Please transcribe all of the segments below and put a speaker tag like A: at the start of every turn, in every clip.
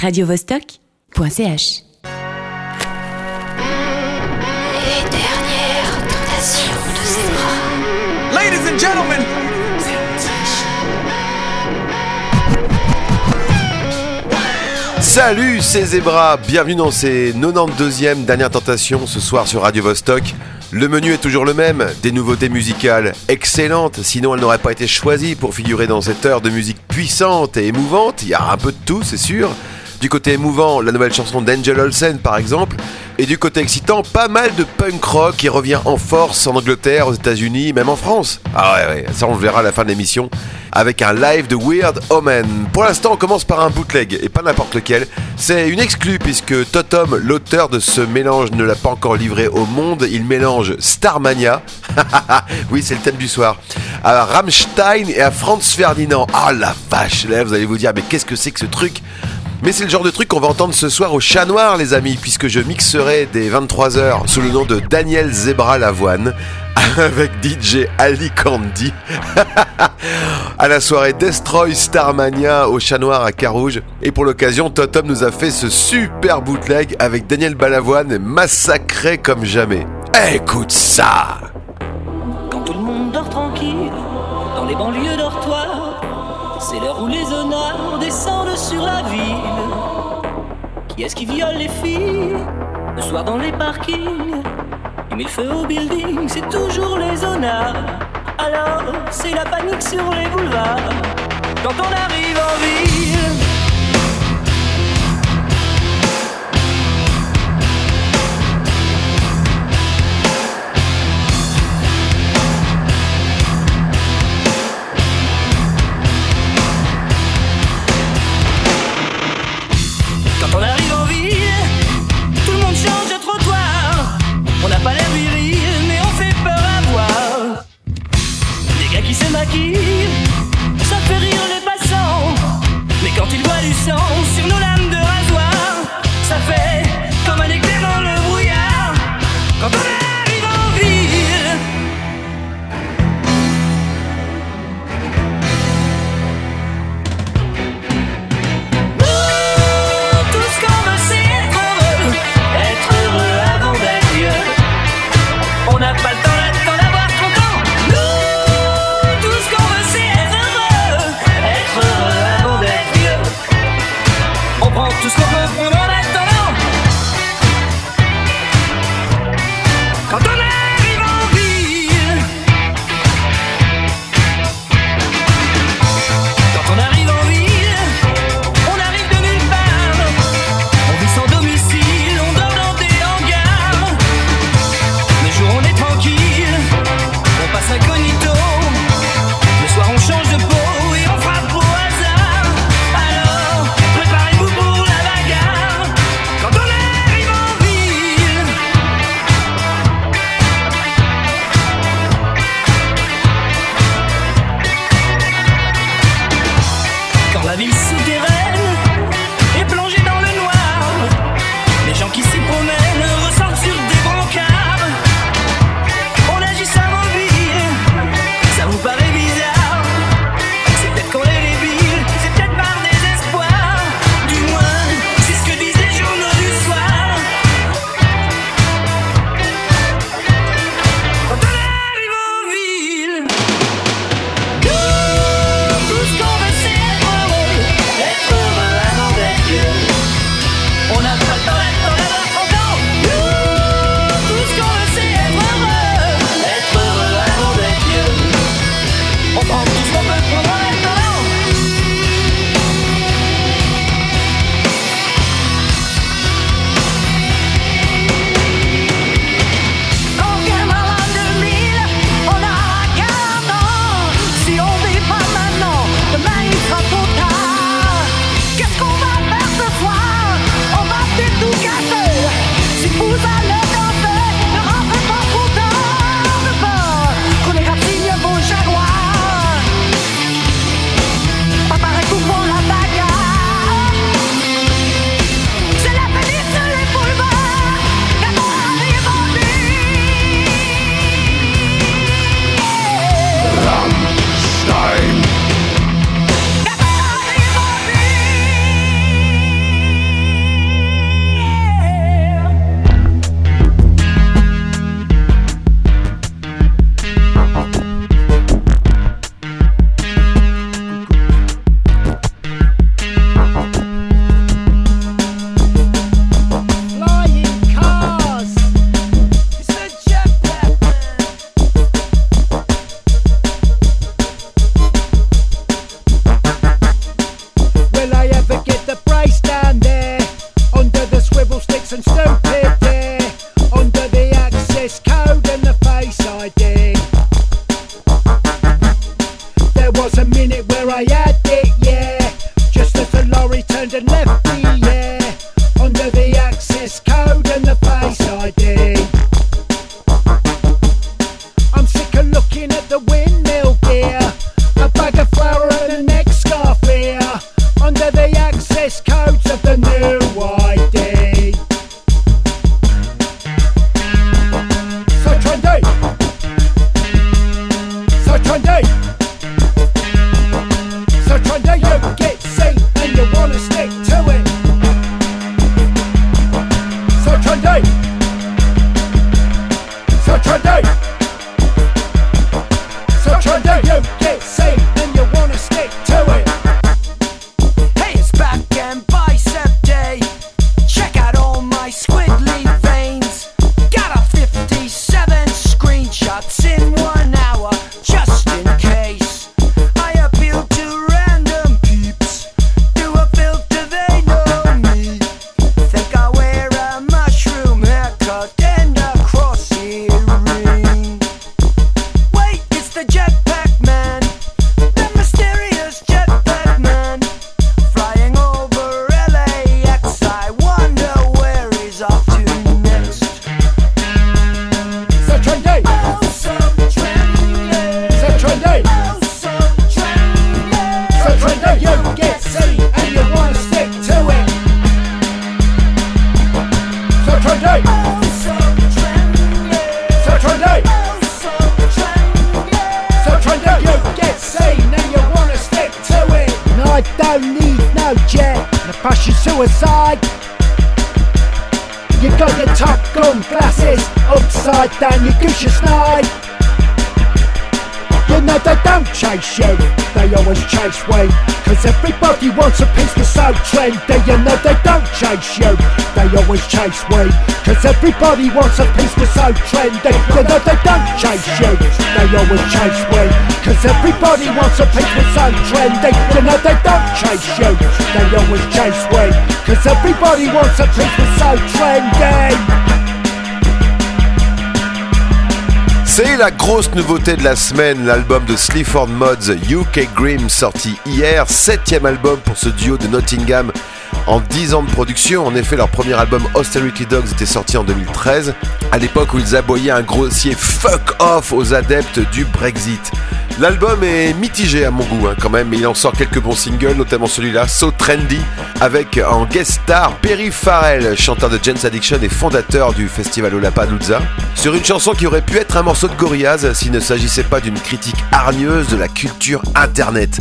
A: radiovostok.ch.
B: Les dernières tentations de ses bras.
C: Ladies and gentlemen,
D: Salut, c'est Zebra. Bienvenue dans ces 92e dernières tentations ce soir sur Radio Vostok. Le menu est toujours le même, des nouveautés musicales excellentes, sinon elles n'auraient pas été choisies pour figurer dans cette heure de musique puissante et émouvante. Il y a un peu de tout, c'est sûr. Du côté émouvant, la nouvelle chanson d'Angel Olsen par exemple, et du côté excitant, pas mal de punk rock qui revient en force en Angleterre, aux États-Unis, même en France. Ah ouais, ça on le verra à la fin de l'émission avec un live de Weird Omen. Pour l'instant, on commence par un bootleg et pas n'importe lequel. C'est une exclue puisque Totom, l'auteur de ce mélange, ne l'a pas encore livré au monde. Il mélange Starmania, oui, c'est le thème du soir, à Rammstein et à Franz Ferdinand. Ah la vache, là vous allez vous dire, mais qu'est-ce que c'est que ce truc? Mais c'est le genre de truc qu'on va entendre ce soir au Chat Noir, les amis, puisque je mixerai des 23h sous le nom de Daniel Zebra Lavoine avec DJ Ali Candy à la soirée Destroy Starmania au Chat Noir à Carouge. Et pour l'occasion, Totom nous a fait ce super bootleg avec Daniel Balavoine massacré comme jamais. Écoute ça
E: Quand tout le monde dort tranquille, dans les banlieues sur la ville. Qui est-ce qui viole les filles Le soir dans les parkings, il met le feu au building, c'est toujours les honneurs. Alors, c'est la panique sur les boulevards. Quand on arrive en ville.
A: You
E: got
A: your Top Gun glasses upside down, you goose your snide. You know they don't chase you, they always chase we. Cause everybody wants a piece that's so trendy. You know they don't chase you, they always chase we. Cause everybody wants a piece that's so trendy. You know they don't chase you, they always chase we.
D: C'est la grosse nouveauté de la semaine, l'album de Sleaford Mods UK Grim sorti hier, septième album pour ce duo de Nottingham en 10 ans de production. En effet, leur premier album Austerity Dogs était sorti en 2013, à l'époque où ils aboyaient un grossier fuck off aux adeptes du Brexit. L'album est mitigé à mon goût hein, quand même, mais il en sort quelques bons singles, notamment celui-là, So Trendy, avec en guest star Perry Farrell, chanteur de Jane's Addiction et fondateur du festival Lollapalooza, sur une chanson qui aurait pu être un morceau de Gorillaz s'il ne s'agissait pas d'une critique hargneuse de la culture internet.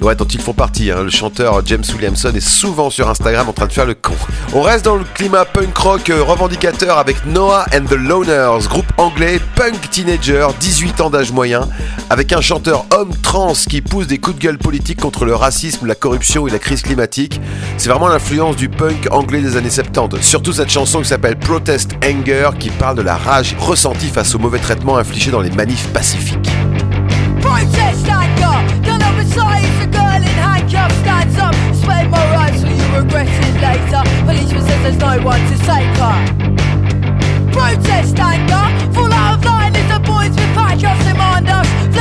D: Ouais, dont ils font partie. hein. Le chanteur James Williamson est souvent sur Instagram en train de faire le con. On reste dans le climat punk rock euh, revendicateur avec Noah and the Loners, groupe anglais punk teenager, 18 ans d'âge moyen, avec un chanteur homme trans qui pousse des coups de gueule politiques contre le racisme, la corruption et la crise climatique. C'est vraiment l'influence du punk anglais des années 70. Surtout cette chanson qui s'appelle Protest Anger qui parle de la rage ressentie face aux mauvais traitements infligés dans les manifs pacifiques.
C: Protest anger, a girl in handcuffs stands up. My so you regret it later. Policeman says there's no one to her. Protest anger, full out of line is the boys with handcuffs demand us.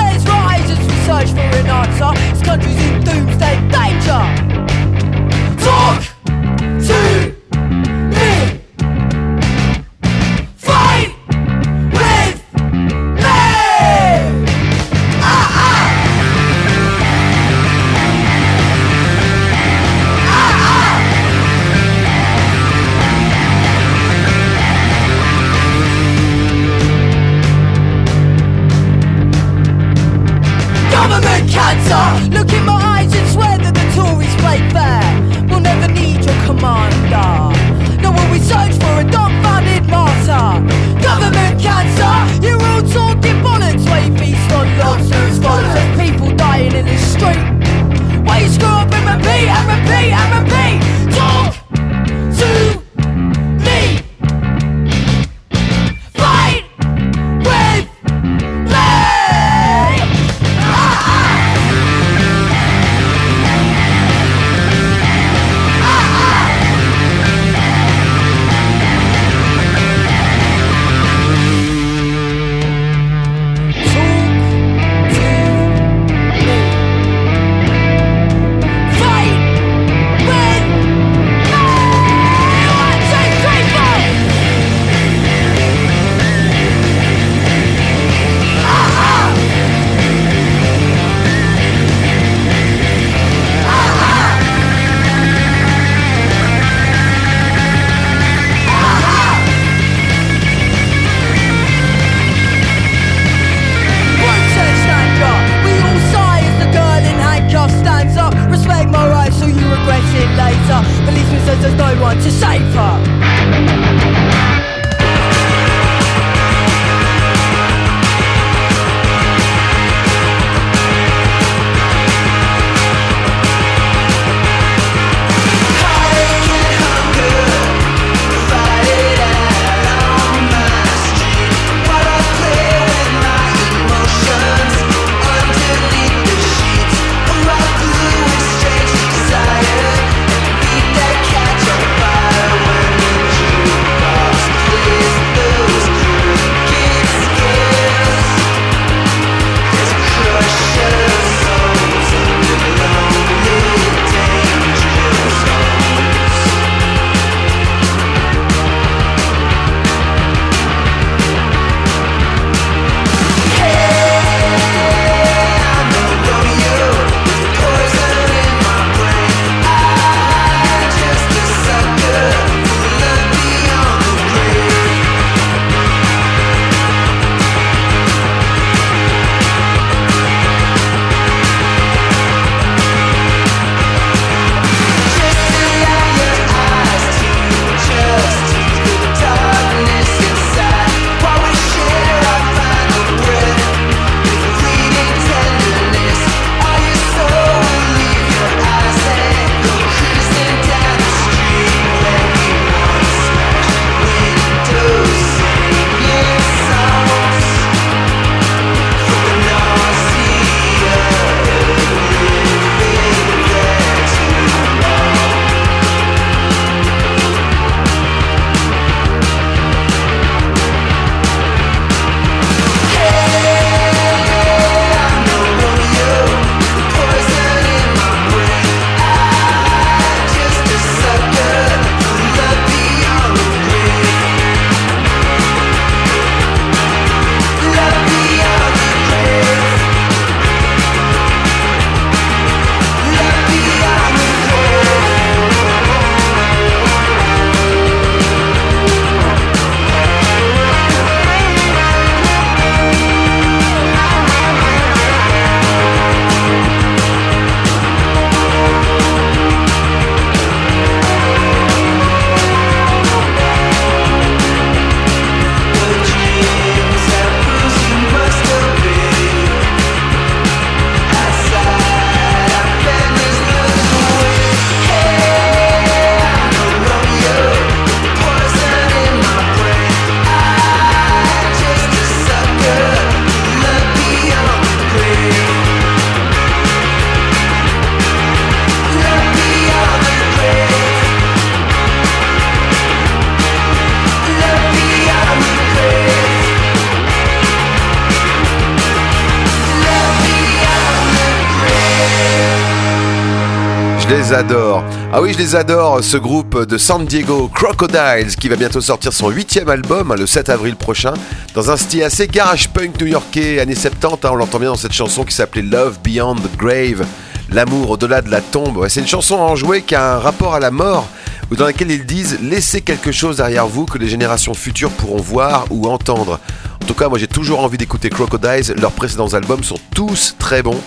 D: Les adore. Ah oui, je les adore, ce groupe de San Diego Crocodiles qui va bientôt sortir son huitième album hein, le 7 avril prochain dans un style assez garage punk new-yorkais années 70. hein, on l'entend bien dans cette chanson qui s'appelait Love Beyond the Grave, l'amour au-delà de la tombe. C'est une chanson enjouée qui a un rapport à la mort ou dans laquelle ils disent laissez quelque chose derrière vous que les générations futures pourront voir ou entendre. En tout cas, moi j'ai toujours envie d'écouter Crocodiles. Leurs précédents albums sont tous très bons.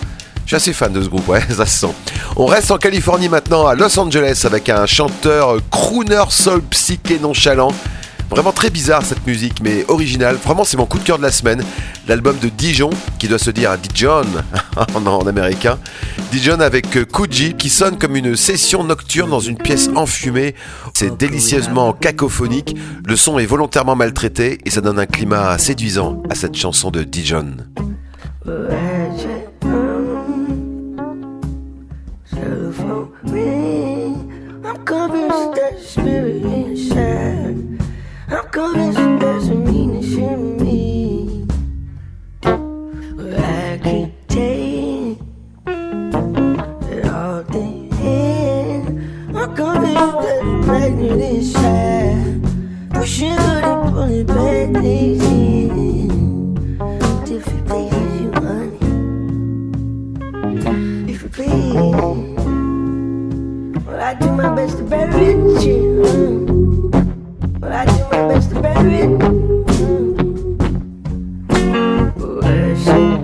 D: Je suis assez fan de ce groupe, ouais, ça se sent. On reste en Californie maintenant, à Los Angeles, avec un chanteur crooner soul psyché nonchalant. Vraiment très bizarre cette musique, mais originale. Vraiment, c'est mon coup de cœur de la semaine. L'album de Dijon, qui doit se dire Dijon en, américain. Dijon avec euh, Kuji, qui sonne comme une session nocturne dans une pièce enfumée. C'est délicieusement cacophonique. Le son est volontairement maltraité et ça donne un climat séduisant à cette chanson de Dijon.
F: I'm convinced there's a spirit inside. I'm convinced there's a meanness in me. But I can take that all the end. I'm convinced there's a magnet inside. Pushing good and pulling bad things I do my best to bury it, yeah. Well, I do my best to bury it. mm. I should.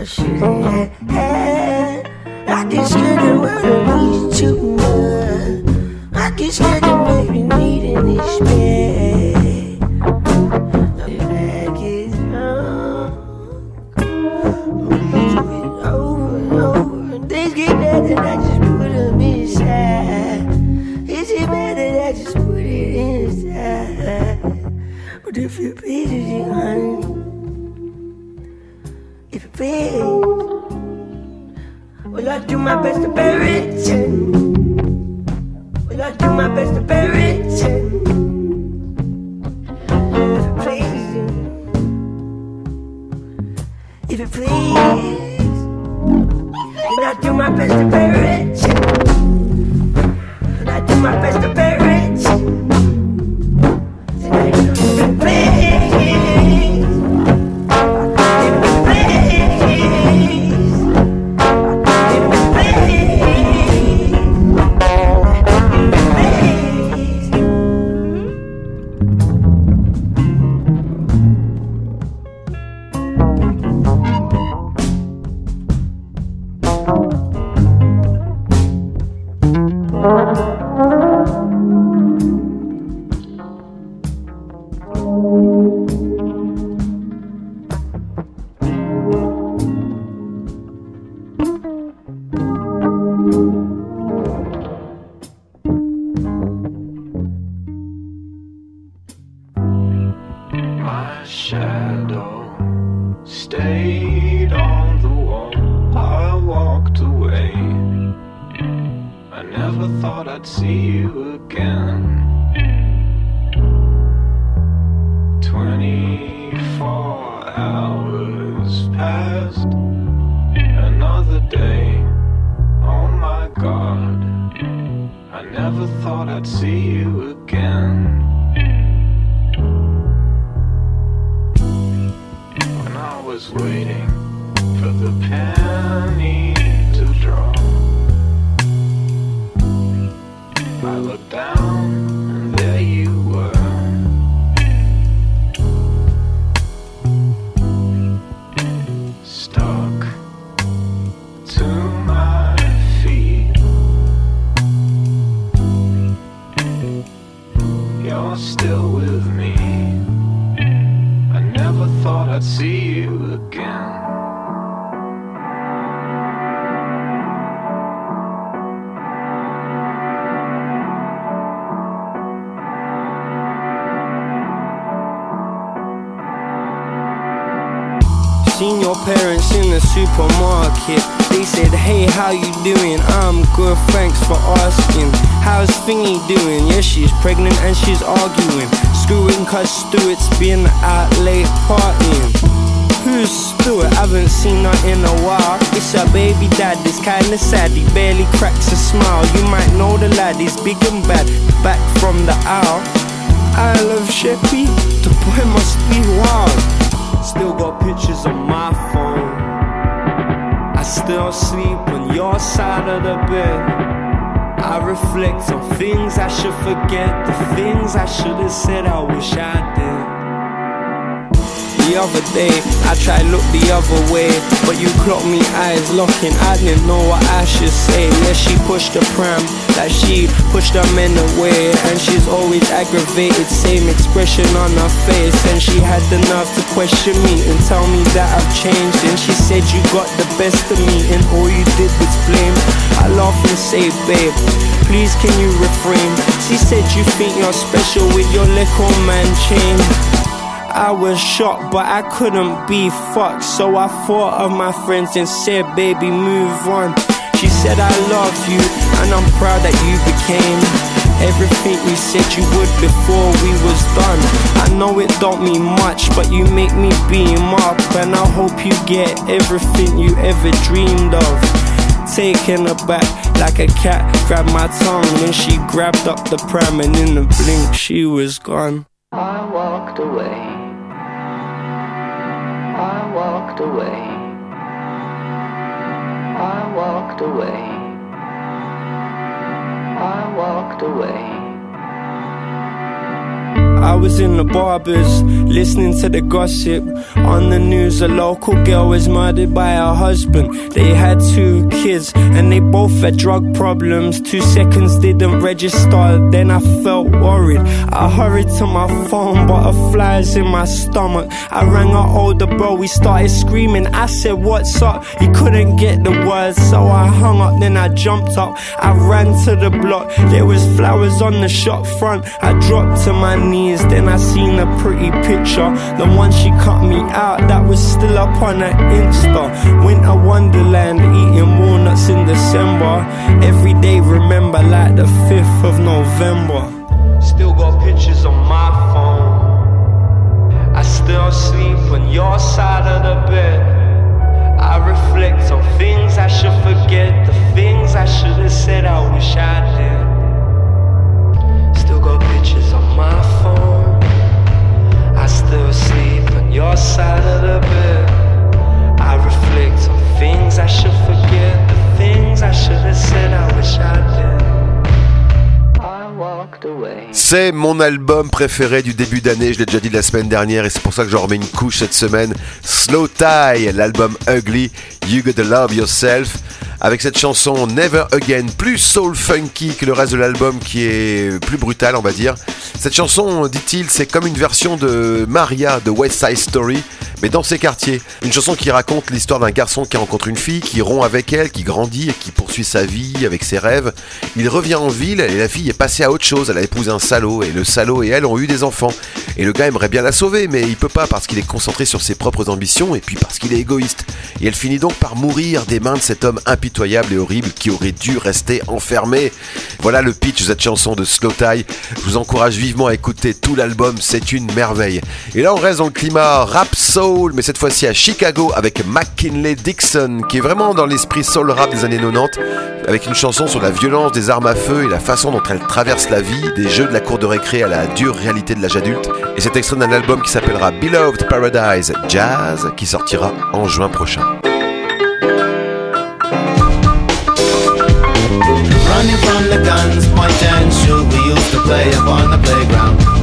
F: I should have had. I just couldn't wear the too much. I get scared to make me need an if it pleases you beat it, you, honey, if you beat Will I do my best to bear it? Will I do my best to bear it? If it please you, if it please, will I do my best to bear it?
G: Still with me. I never thought I'd see you again.
H: Seen your parents in the supermarket. They said, Hey, how you doing? I'm good, thanks for asking. How's Thingy doing? Yeah, she's pregnant and she's arguing. Screwing cause Stuart's been out late partying. Who's Stuart? I haven't seen her in a while. It's her baby dad, it's kinda sad. He barely cracks a smile. You might know the lad, he's big and bad. Back from the owl. I love Sheppy, the boy must be wild. Still got pictures on my phone. Still sleep on your side of the bed. I reflect on things I should forget, the things I should have said, I wish I did. The other day, I tried look the other way, but you clocked me eyes locking. I didn't know what I should say. Yeah, she pushed the pram like she pushed the men away, and she's always aggravated. Same expression on her face, and she had the nerve to question me and tell me that I've changed. And she said you got the best of me, and all you did was blame. I laugh and say, babe, please can you refrain? She said you think you're special with your little man chain. I was shocked, but I couldn't be fucked. So I thought of my friends and said, baby, move on. Said, I love you, and I'm proud that you became everything you said you would before we was done. I know it don't mean much, but you make me beam up, and I hope you get everything you ever dreamed of. Taken aback like a cat grabbed my tongue when she grabbed up the pram, and in a blink she was gone.
E: I walked away. I walked away. Walked away. I walked away.
H: I was in the barbers, listening to the gossip. On the news, a local girl was murdered by her husband. They had two kids, and they both had drug problems. Two seconds didn't register, then I felt worried. I hurried to my phone, butterflies in my stomach. I rang our older bro, we started screaming. I said, What's up? He couldn't get the words, so I hung up, then I jumped up. I ran to the block, there was flowers on the shop front. I dropped to my knees, then I seen a pretty picture. The one she cut me out, that was still up on her Insta. Winter Wonderland, eating walnuts in December. Every day remember like the 5th of November. Still got pictures on my phone. I still sleep on your side of the bed. I reflect on things I should forget, the things I should have said, I wish I did. Got pictures on my phone. I still sleep on your side of the bed. I reflect on things I should forget, the things I should have said, I wish I did.
D: C'est mon album préféré du début d'année, je l'ai déjà dit la semaine dernière et c'est pour ça que j'en remets une couche cette semaine. Slow Tie, l'album Ugly, You Gotta Love Yourself, avec cette chanson Never Again, plus soul funky que le reste de l'album qui est plus brutal on va dire. Cette chanson, dit-il, c'est comme une version de Maria de West Side Story, mais dans ses quartiers. Une chanson qui raconte l'histoire d'un garçon qui rencontre une fille, qui rompt avec elle, qui grandit et qui poursuit sa vie avec ses rêves. Il revient en ville et la fille est passée à autre chose, elle a épousé un salaud et le salaud et elle ont eu des enfants. Et le gars aimerait bien la sauver, mais il peut pas parce qu'il est concentré sur ses propres ambitions et puis parce qu'il est égoïste. Et elle finit donc par mourir des mains de cet homme impitoyable et horrible qui aurait dû rester enfermé. Voilà le pitch de cette chanson de Slow Tie. Je vous encourage vivement à écouter tout l'album, c'est une merveille. Et là on reste dans le climat rap soul, mais cette fois-ci à Chicago avec McKinley Dixon, qui est vraiment dans l'esprit soul rap des années 90, avec une chanson sur la violence des armes à feu et la façon dont elle traverse la des jeux de la cour de récré à la dure réalité de l'âge adulte. Et c'est extrait d'un album qui s'appellera Beloved Paradise Jazz, qui sortira en juin prochain.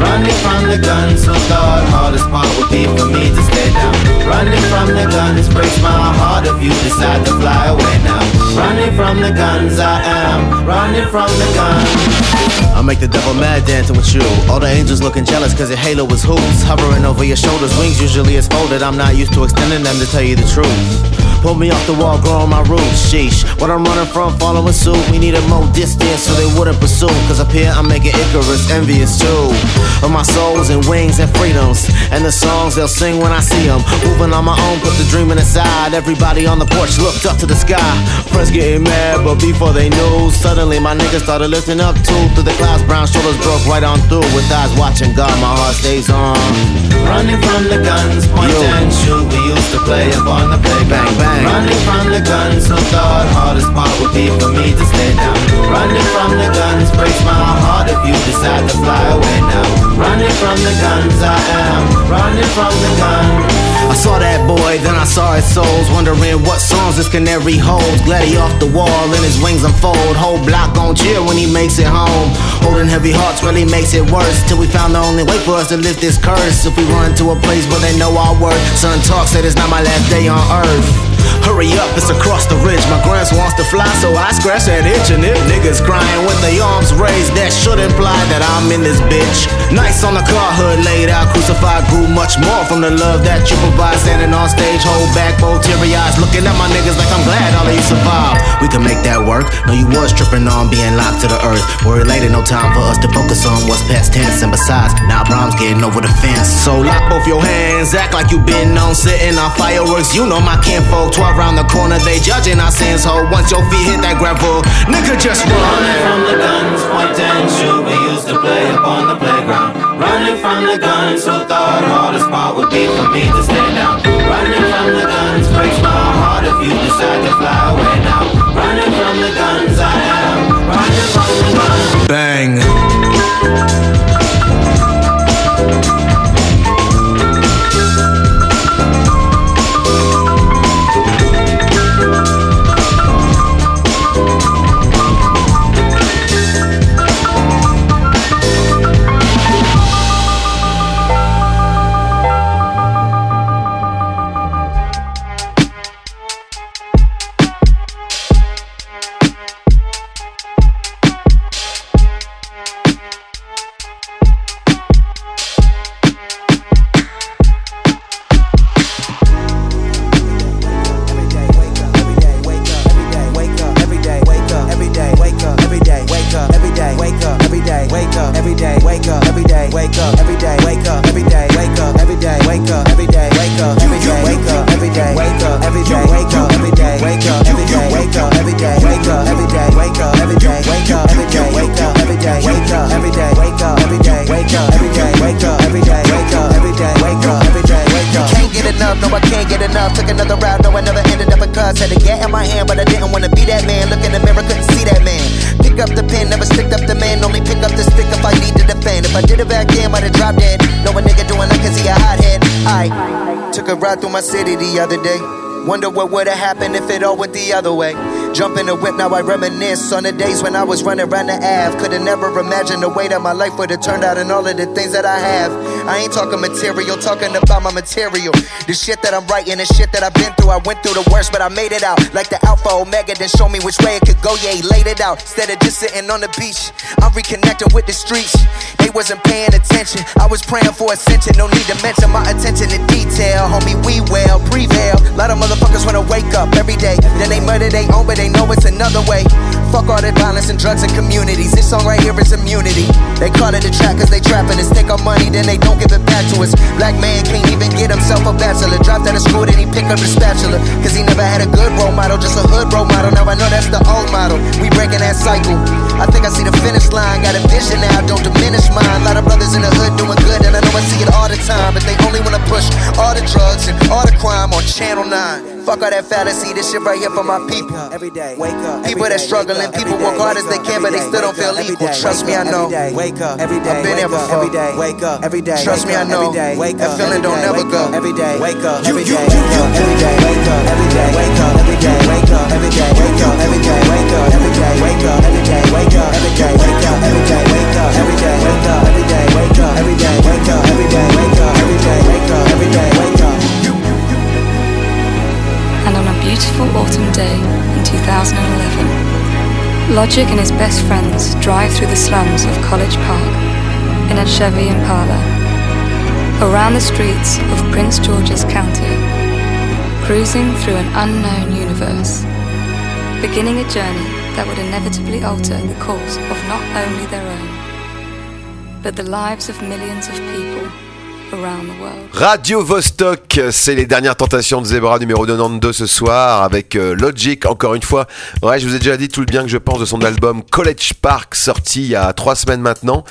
I: Running from the guns, so thought hardest part would be for me to stay down. Running from the guns breaks my heart if you decide to fly away now. Running from the guns, I am running from the guns. I make the devil mad dancing with you. All the angels looking jealous cause your halo was hoops. Hovering over your shoulders, wings usually is folded. I'm not used to extending them to tell you the truth. Pull me off the wall, growing my roots. Sheesh, what I'm running from, following suit. We needed more distance so they wouldn't pursue. Cause up here I'm making Icarus envious too. Of my souls and wings and freedoms. And the songs they'll sing when I see them. Moving on my own, put the dreaming aside. Everybody on the porch looked up to the sky. Friends getting mad, but before they knew, suddenly my niggas started lifting up too. Through the clouds, brown shoulders broke right on through. With eyes watching God, my heart stays on. Running from the guns, point
J: Yo.
I: and shoot. We used to play up on the playground.
J: Bang, bang.
I: Running from the guns, who thought hardest part would be for me to stay down. Running from the guns breaks my heart if you decide to fly away. Running from the guns, I am running from the guns. I saw that boy, then I saw his souls, wondering what songs this canary holds. Glad he off the wall and his wings unfold. Whole block gon' cheer when he makes it home. Holding heavy hearts really makes it worse. Till we found the only way for us to lift this curse. If we run to a place where they know our worth. Son talk said it's not my last day on earth. Hurry up, it's across the ridge. My grands wants to fly, so I scratch that itch. And if niggas crying with their arms raised, that should imply that I'm in this bitch. Nice on the car hood, laid out, crucified, grew much more from the love that you provide. Standing on stage, hold back, both teary eyes, looking at my niggas like I'm glad all of you survived. We can make that work. No, you was tripping on being locked to the earth. Worry later, no time for us to focus on what's past tense. And besides, now Brahms getting over the fence. So lock both your hands, act like you been on sitting on fireworks. You know my kinfolk, 12 round the corner, they judging our sins. Ho, once your feet hit that gravel, nigga just run. Running from the guns, point and shoot. We used to play up on the playground. Running from the guns, who thought hardest part would be for me to stay down. Running from the guns breaks my heart if you decide to fly away now. Running from the guns, I am running from the guns. Bang.
J: Ride through my city the other day. Wonder what would've happened if it all went the other way. Jump in the whip, now I reminisce on the days when I was running around the Ave. Could've never imagined the way that my life would've turned out and all of the things that I have. I ain't talking material, talking about my material. The shit that I'm writing, the shit that I've been through. I went through the worst, but I made it out. Like the Alpha Omega, then show me which way it could go. Yeah, he laid it out. Instead of just sitting on the beach, I'm reconnecting with the streets. They wasn't paying attention. I was praying for ascension. No need to mention my attention to detail. Homie, we well, prevail. A Lot of motherfuckers wanna wake up every day. Then they murder they own, but they know it's another way. Fuck all that violence and drugs and communities. This song right here is immunity. They call it a trap cause they trapping us. Take our money, then they don't give it back to us. Black man can't even get himself a bachelor. Dropped out of school, then he pick up the spatula. Cause he never had a good role model, just a hood role model. Now I know that's the old model. We breaking that cycle. I think I see the finish line. Got a vision now, don't diminish mine. lot of brothers in the hood doing good, and I know I see it all the time. But they only wanna push all the drugs and all the crime on Channel 9. Fuck all that fallacy, this shit right here for my people.
K: Every day, wake up.
J: People that struggling, people work hard as they can, but they still don't feel equal. Trust me, I know.
K: Wake up every day.
J: I've been there before.
K: Every day, wake up every day.
J: Trust me, I know.
K: Wake
J: That feeling don't never go.
K: Every day, wake up every day. Wake up every day. Wake up every day. Wake up every day. Wake up every day. Wake up every day. Wake up every day. Wake up every day. Wake up every day. Wake up every day. Wake up every day. Wake up every day. Wake up every day. Wake up every day. Wake up every day. Wake up every day. Wake up.
L: And on a beautiful autumn day in 2011, Logic and his best friends drive through the slums of College Park in a Chevy Impala, around the streets of Prince George's County, cruising through an unknown universe, beginning a journey that would inevitably alter the course of not only their own, but the lives of millions of people
D: Radio Vostok, c'est les dernières tentations de Zebra numéro 92 ce soir avec euh, Logic encore une fois. Ouais, je vous ai déjà dit tout le bien que je pense de son album College Park sorti il y a trois semaines maintenant.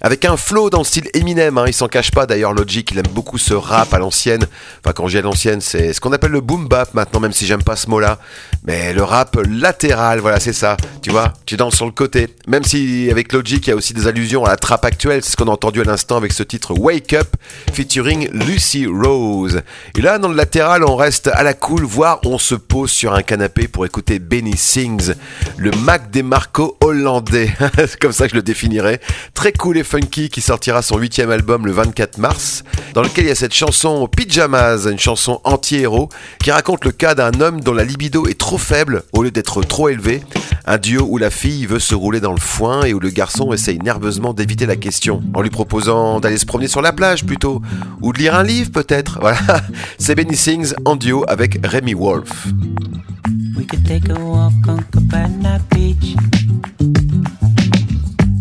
D: Avec un flow dans le style Eminem, hein, il s'en cache pas d'ailleurs Logic, il aime beaucoup ce rap à l'ancienne. Enfin quand j'ai à l'ancienne, c'est ce qu'on appelle le boom bap maintenant, même si j'aime pas ce mot-là. Mais le rap latéral, voilà c'est ça. Tu vois, tu danses sur le côté. Même si avec Logic il y a aussi des allusions à la trappe actuelle, c'est ce qu'on a entendu à l'instant avec ce titre Wake Up featuring Lucy Rose. Et là, dans le latéral, on reste à la cool, voire on se pose sur un canapé pour écouter Benny Sings, le Mac DeMarco hollandais. C'est comme ça que je le définirais. Très cool et funky qui sortira son huitième album le 24 mars, dans lequel il y a cette chanson Pyjamas, une chanson anti-héros, qui raconte le cas d'un homme dont la libido est trop faible au lieu d'être trop élevée. Un duo où la fille veut se rouler dans le foin et où le garçon essaye nerveusement d'éviter la question, en lui proposant d'aller se promener sur la plage plutôt, ou de lire un livre peut-être. Voilà, c'est Benny Sings en duo avec Remy Wolf.
M: We could take a walk on Cabana Beach.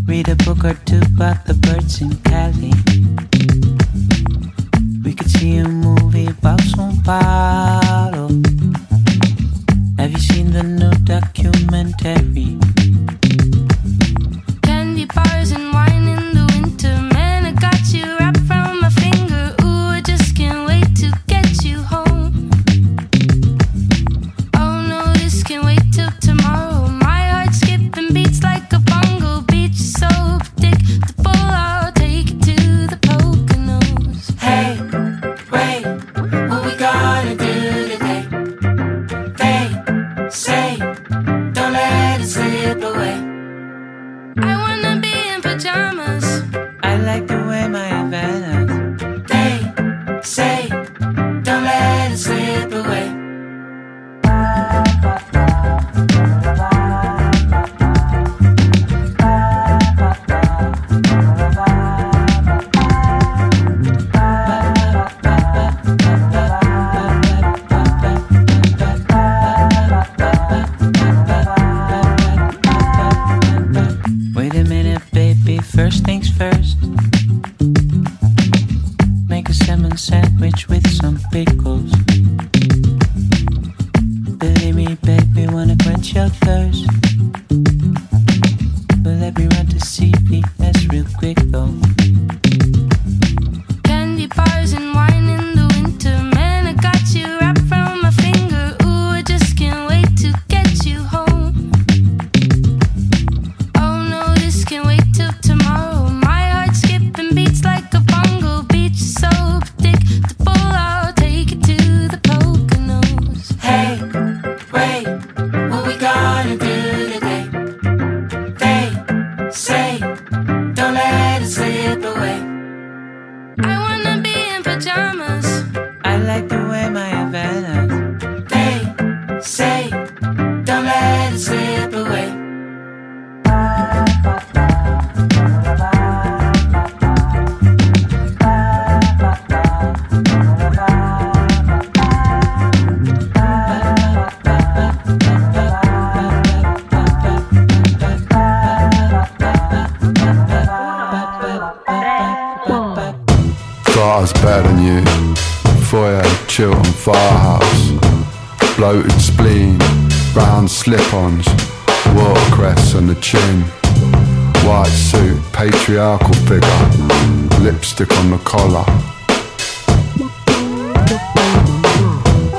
M: Read a book or two about the birds in Cali. We could see a movie about São Paulo. Have you seen the new documentary?
N: Lipstick on the collar.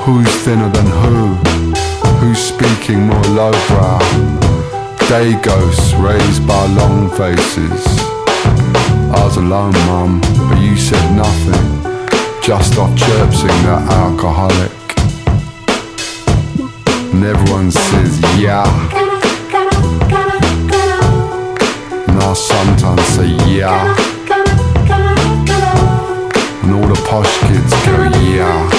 N: Who's thinner than who? Who's speaking more lowbrow? Day ghosts raised by long faces. I was alone, mum, but you said nothing. Just off chirpsing that alcoholic. And everyone says, yeah. And I sometimes say, yeah. And all the posh kids go, yeah.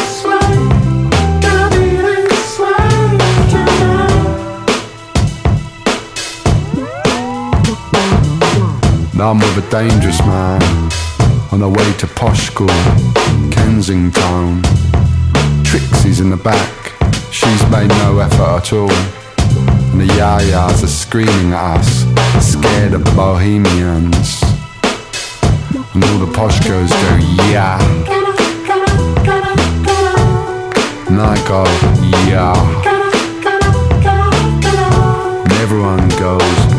N: Now I'm with a dangerous man on the way to posh school, Kensington. Trixie's in the back, she's made no effort at all. And the yayas are screaming at us, scared of the bohemians. And all the posh girls go, yeah. And I go, yeah. And everyone goes,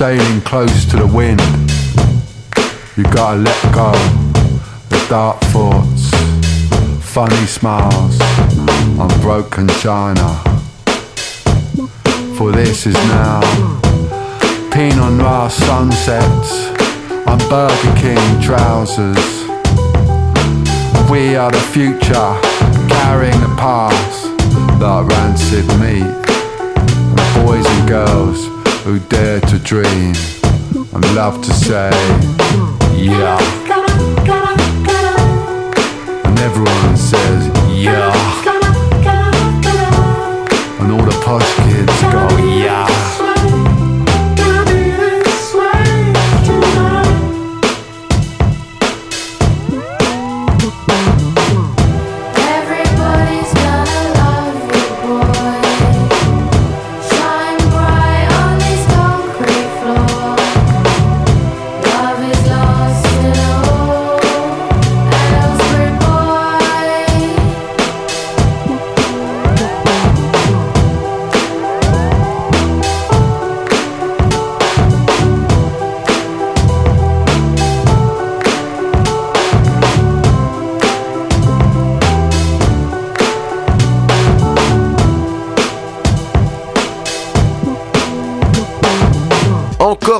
N: sailing close to the wind. You gotta let go the dark thoughts, funny smiles on broken china. For this is now Pinot Noir sunsets on Burger King trousers. We are the future, carrying the past like rancid meat. Boys and girls who dare to dream and love to say, yeah. And everyone says, yeah. And all the posh kids go,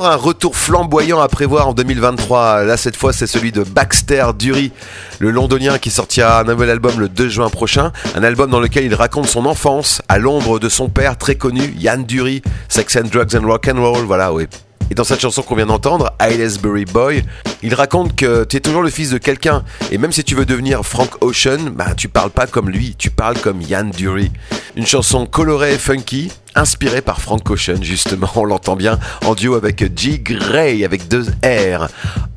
D: Un retour flamboyant à prévoir en 2023. Là, cette fois, c'est celui de Baxter Dury, le londonien qui sortira un nouvel album le 2 juin prochain. Un album dans lequel il raconte son enfance à l'ombre de son père très connu, Yann Dury, Sex and Drugs and Rock and Roll. Voilà, oui. Et dans cette chanson qu'on vient d'entendre, Aylesbury Boy, il raconte que tu es toujours le fils de quelqu'un. Et même si tu veux devenir Frank Ocean, bah, tu parles pas comme lui, tu parles comme Yann Dury. Une chanson colorée et funky, inspirée par Frank Ocean, justement, on l'entend bien, en duo avec G. Gray, avec deux R.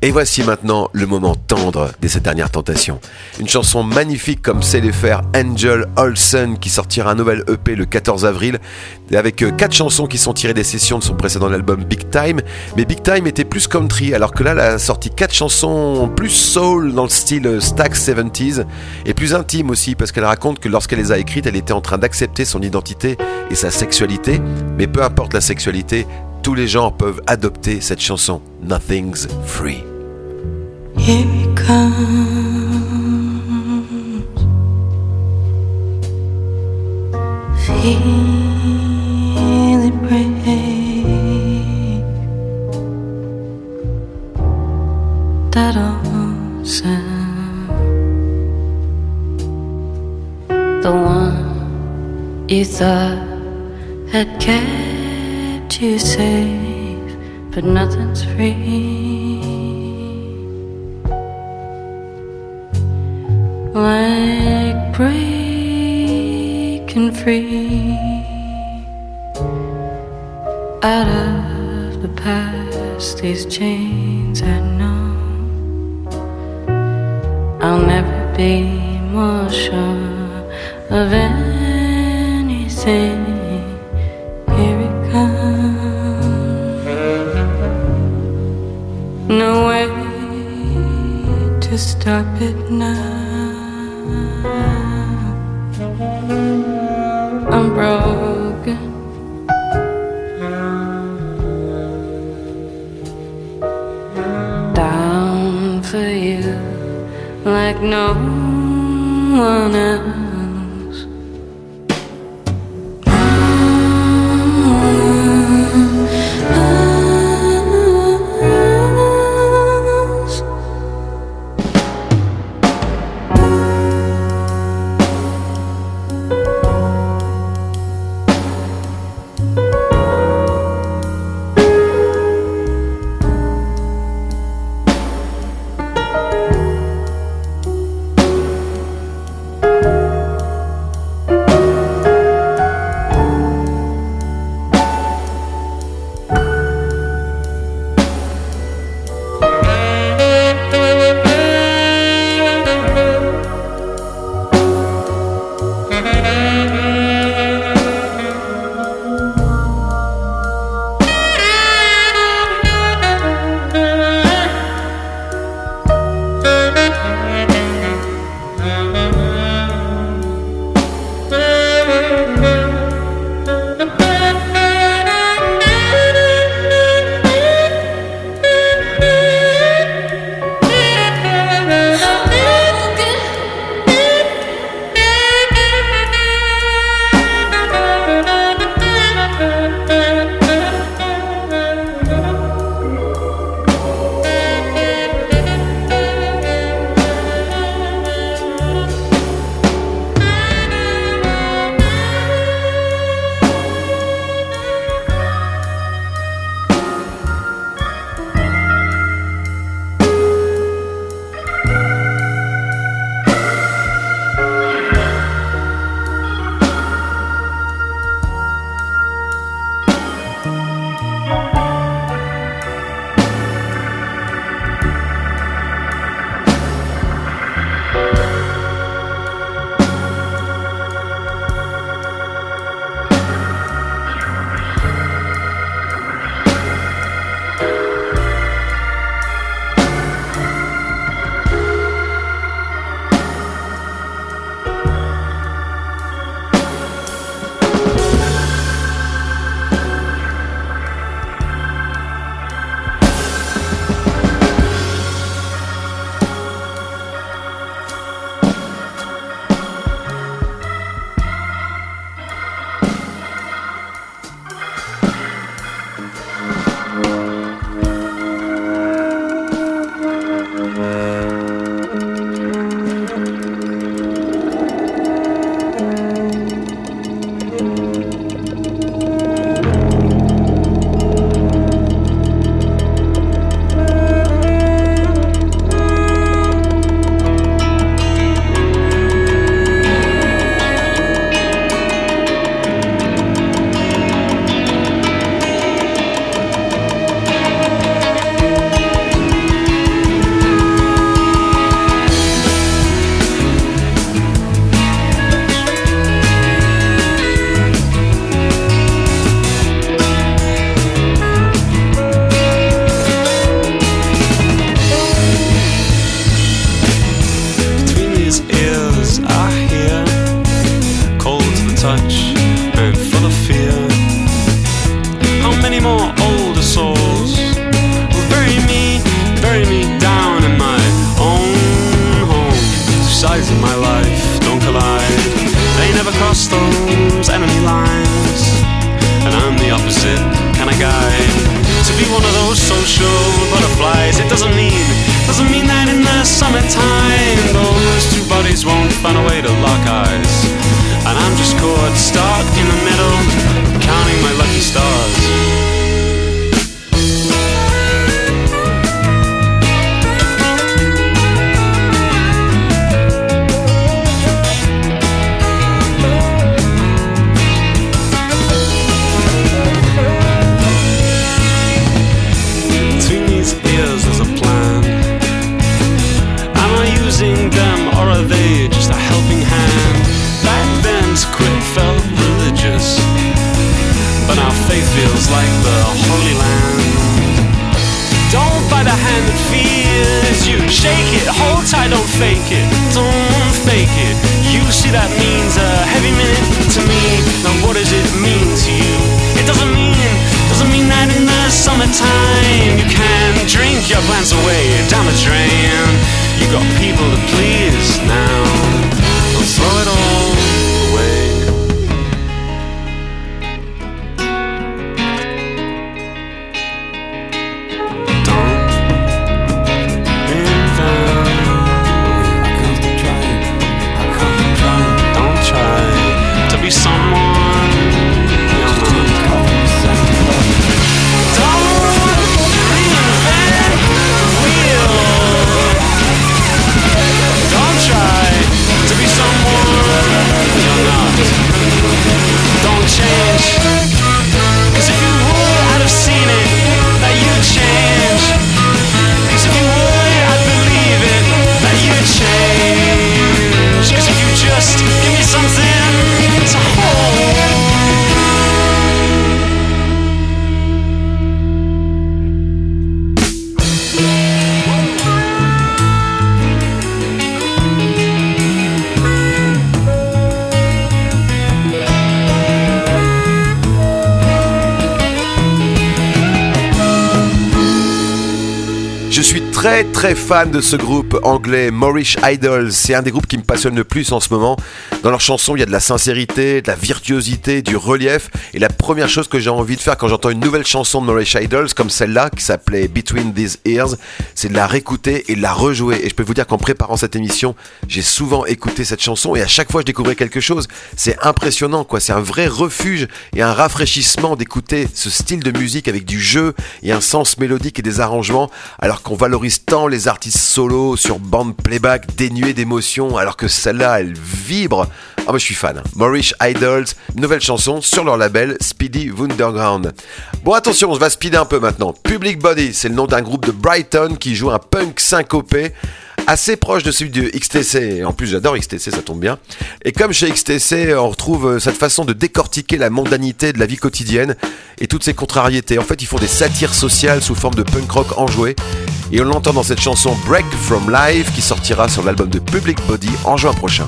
D: Et voici maintenant le moment tendre de cette dernière tentation. Une chanson magnifique comme sait les faire Angel Olsen, qui sortira un nouvel EP le 14 avril, avec euh, quatre chansons qui sont tirées des sessions de son précédent album Big Time. Mais Big Time était plus country, alors que là, elle a sorti quatre chansons plus soul dans le style euh, Stax 70s, et plus intime aussi, parce qu'elle raconte que lorsqu'elle les a écrites, elle était en train d'accepter son identité et sa sexualité, mais peu importe la sexualité, tous les gens peuvent adopter cette chanson Nothing's Free.
F: Had kept you safe
O: but nothing's free. Like breaking free out of the past, these chains I know. I'll never be more sure of anything. To stop it now.
P: Tight, don't fake it. Don't fake it. You see that means a heavy minute to me. Now what does it mean to you? It doesn't mean, doesn't mean that in the summertime you can drink your plans away down the drain. You got people to please now.
D: Très très fan de ce groupe anglais Moorish Idols. C'est un des groupes qui me passionne le plus en ce moment. Dans leurs chansons, il y a de la sincérité, de la virtuosité, du relief. Et la première chose que j'ai envie de faire quand j'entends une nouvelle chanson de Moorish Idols, comme celle-là, qui s'appelait Between These Ears, c'est de la réécouter et de la rejouer. Et je peux vous dire qu'en préparant cette émission, j'ai souvent écouté cette chanson et à chaque fois je découvrais quelque chose. C'est impressionnant, quoi. C'est un vrai refuge et un rafraîchissement d'écouter ce style de musique avec du jeu et un sens mélodique et des arrangements, alors qu'on valorise tant les artistes solos sur bande playback dénués d'émotion, alors que celle-là, elle vibre. Ah, moi je suis fan. Moorish Idols, nouvelle chanson sur leur label Speedy Wunderground. Bon, attention, on va speeder un peu maintenant. Public Body, c'est le nom d'un groupe de Brighton qui joue un punk syncopé assez proche de celui de XTC. En plus, j'adore XTC, ça tombe bien. Et comme chez XTC, on retrouve euh, cette façon de décortiquer la mondanité de la vie quotidienne et toutes ses contrariétés. En fait, ils font des satires sociales sous forme de punk rock enjoué. Et on l'entend dans cette chanson Break from Life qui sortira sur l'album de Public Body en juin prochain.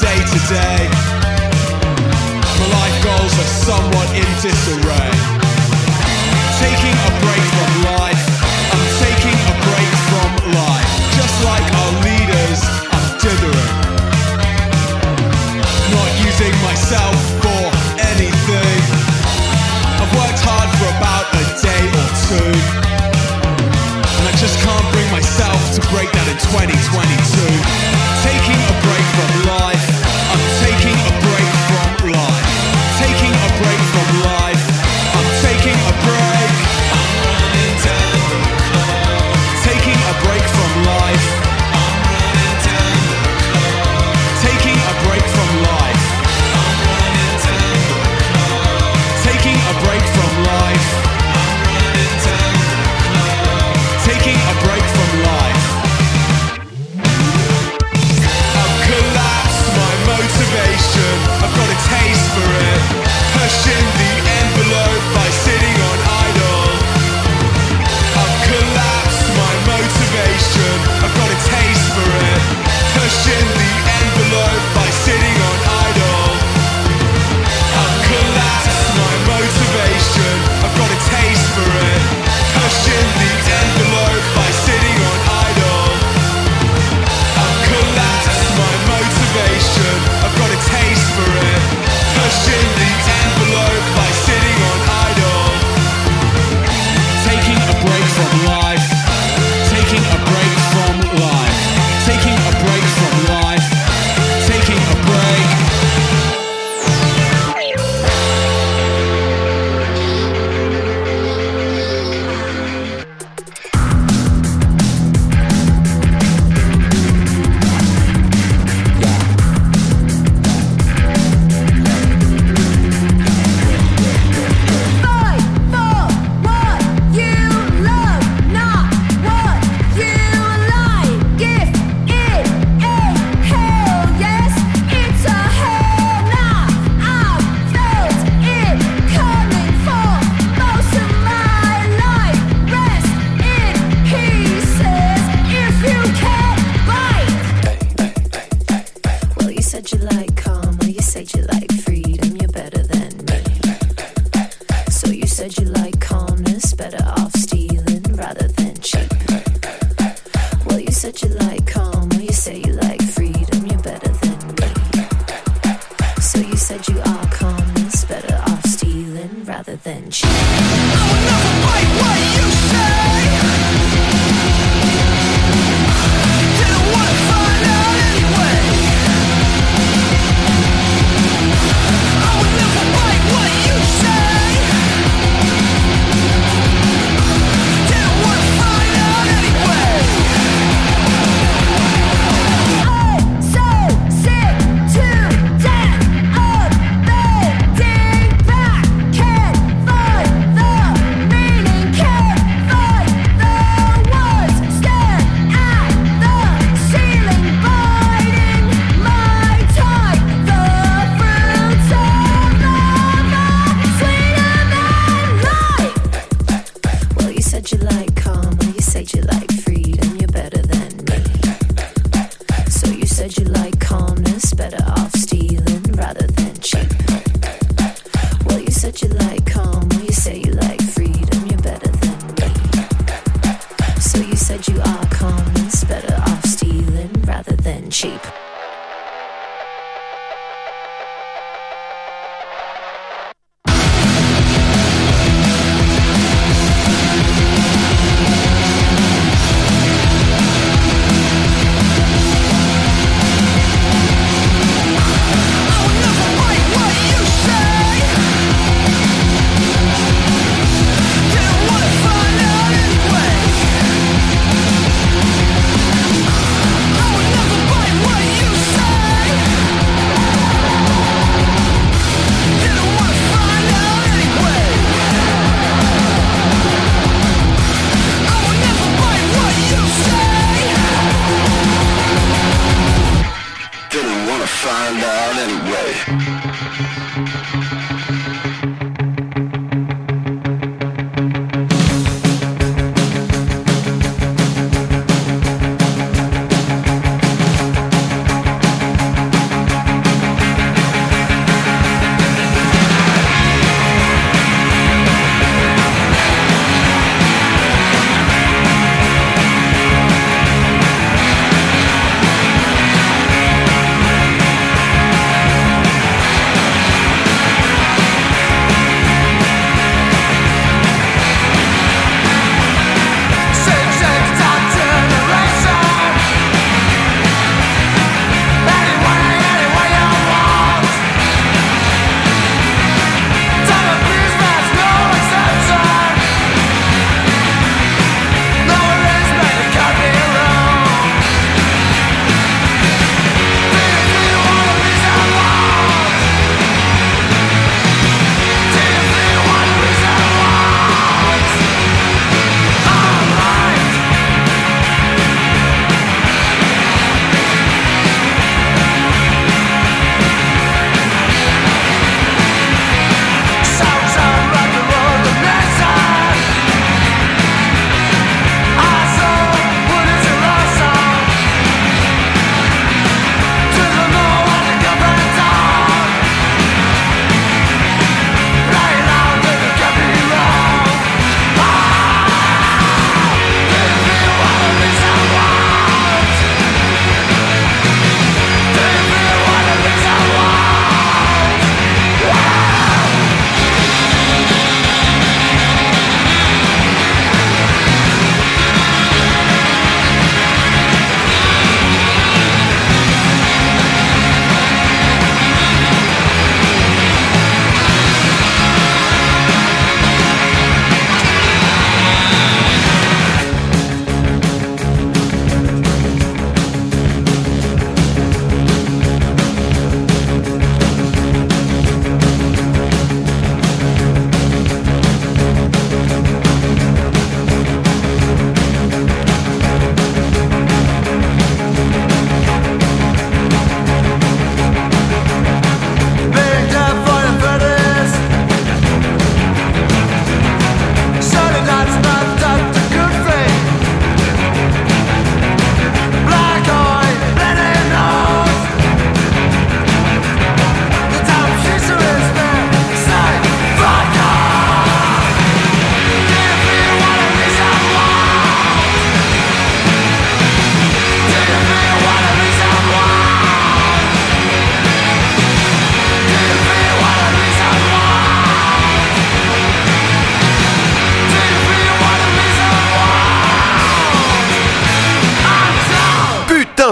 Q: Day to day. My life goals are somewhat in disarray.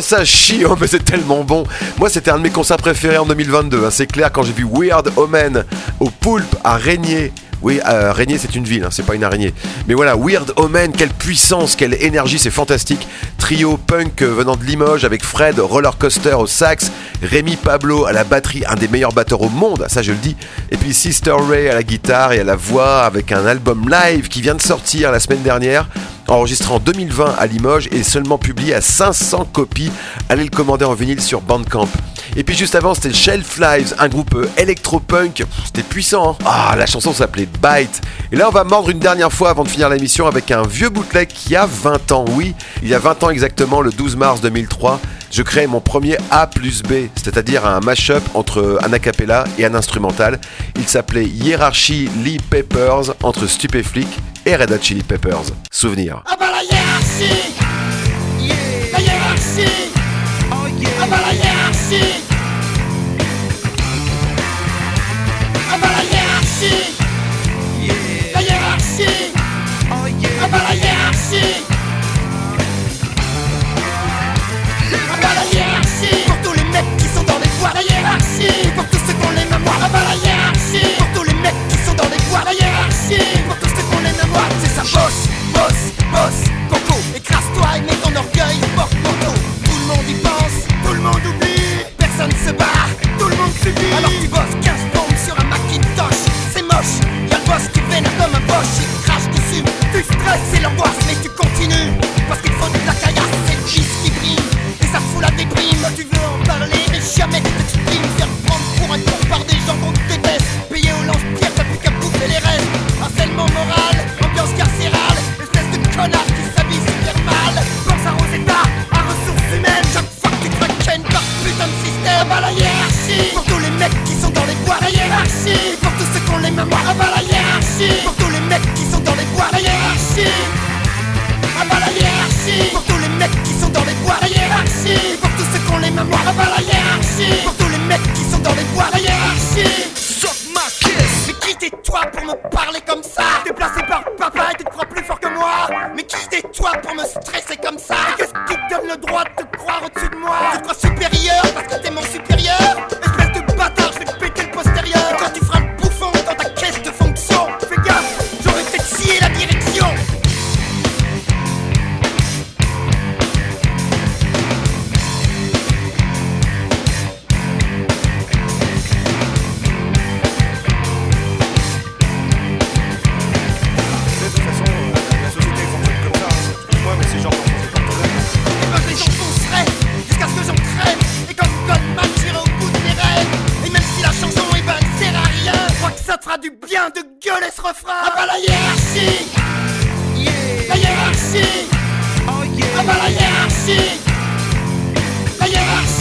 D: Ça chie, oh, mais c'est tellement bon. Moi, c'était un de mes concerts préférés en 2022. hein, C'est clair, quand j'ai vu Weird Omen au Poulpe à Régnier. Oui, euh, c'est une ville, hein, c'est pas une araignée. Mais voilà, Weird Omen, quelle puissance, quelle énergie, c'est fantastique. Trio punk euh, venant de Limoges avec Fred Roller Coaster au sax, Rémi Pablo à la batterie, un des meilleurs batteurs au monde, ça je le dis. Et puis Sister Ray à la guitare et à la voix avec un album live qui vient de sortir la semaine dernière enregistré en 2020 à Limoges et seulement publié à 500 copies. Allez le commander en vinyle sur Bandcamp. Et puis juste avant, c'était Shelf Lives, un groupe euh, électropunk. C'était puissant, hein Ah, la chanson s'appelait Bite. Et là, on va mordre une dernière fois avant de finir l'émission avec un vieux bootleg qui a 20 ans. Oui, il y a 20 ans exactement, le 12 mars 2003, je crée mon premier A plus B, c'est-à-dire un mash-up entre un a cappella et un instrumental. Il s'appelait Hierarchy Lee Peppers entre Stupéflic et Red Chili Peppers. Souvenir.
R: Pour tous ceux qui ont les mémoires Pour tous les mecs qui sont dans les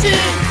R: hiérarchie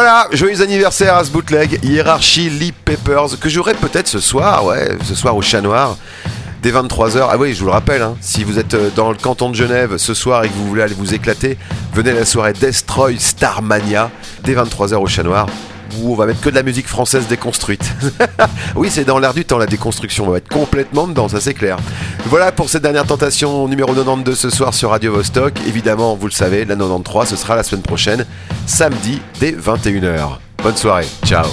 D: Voilà, joyeux anniversaire à ce bootleg, Hierarchy Lee Peppers, que j'aurai peut-être ce soir, ouais, ce soir au Chat Noir, dès 23h. Ah oui, je vous le rappelle, hein, si vous êtes euh, dans le canton de Genève ce soir et que vous voulez aller vous éclater, venez à la soirée Destroy Starmania, dès 23h au Chat Noir, où on va mettre que de la musique française déconstruite. oui, c'est dans l'air du temps la déconstruction, on va être complètement dedans, ça c'est clair. Voilà pour cette dernière tentation numéro 92 ce soir sur Radio Vostok. Évidemment, vous le savez, la 93, ce sera la semaine prochaine, samedi dès 21h. Bonne soirée, ciao.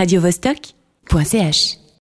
S: radiovostok.ch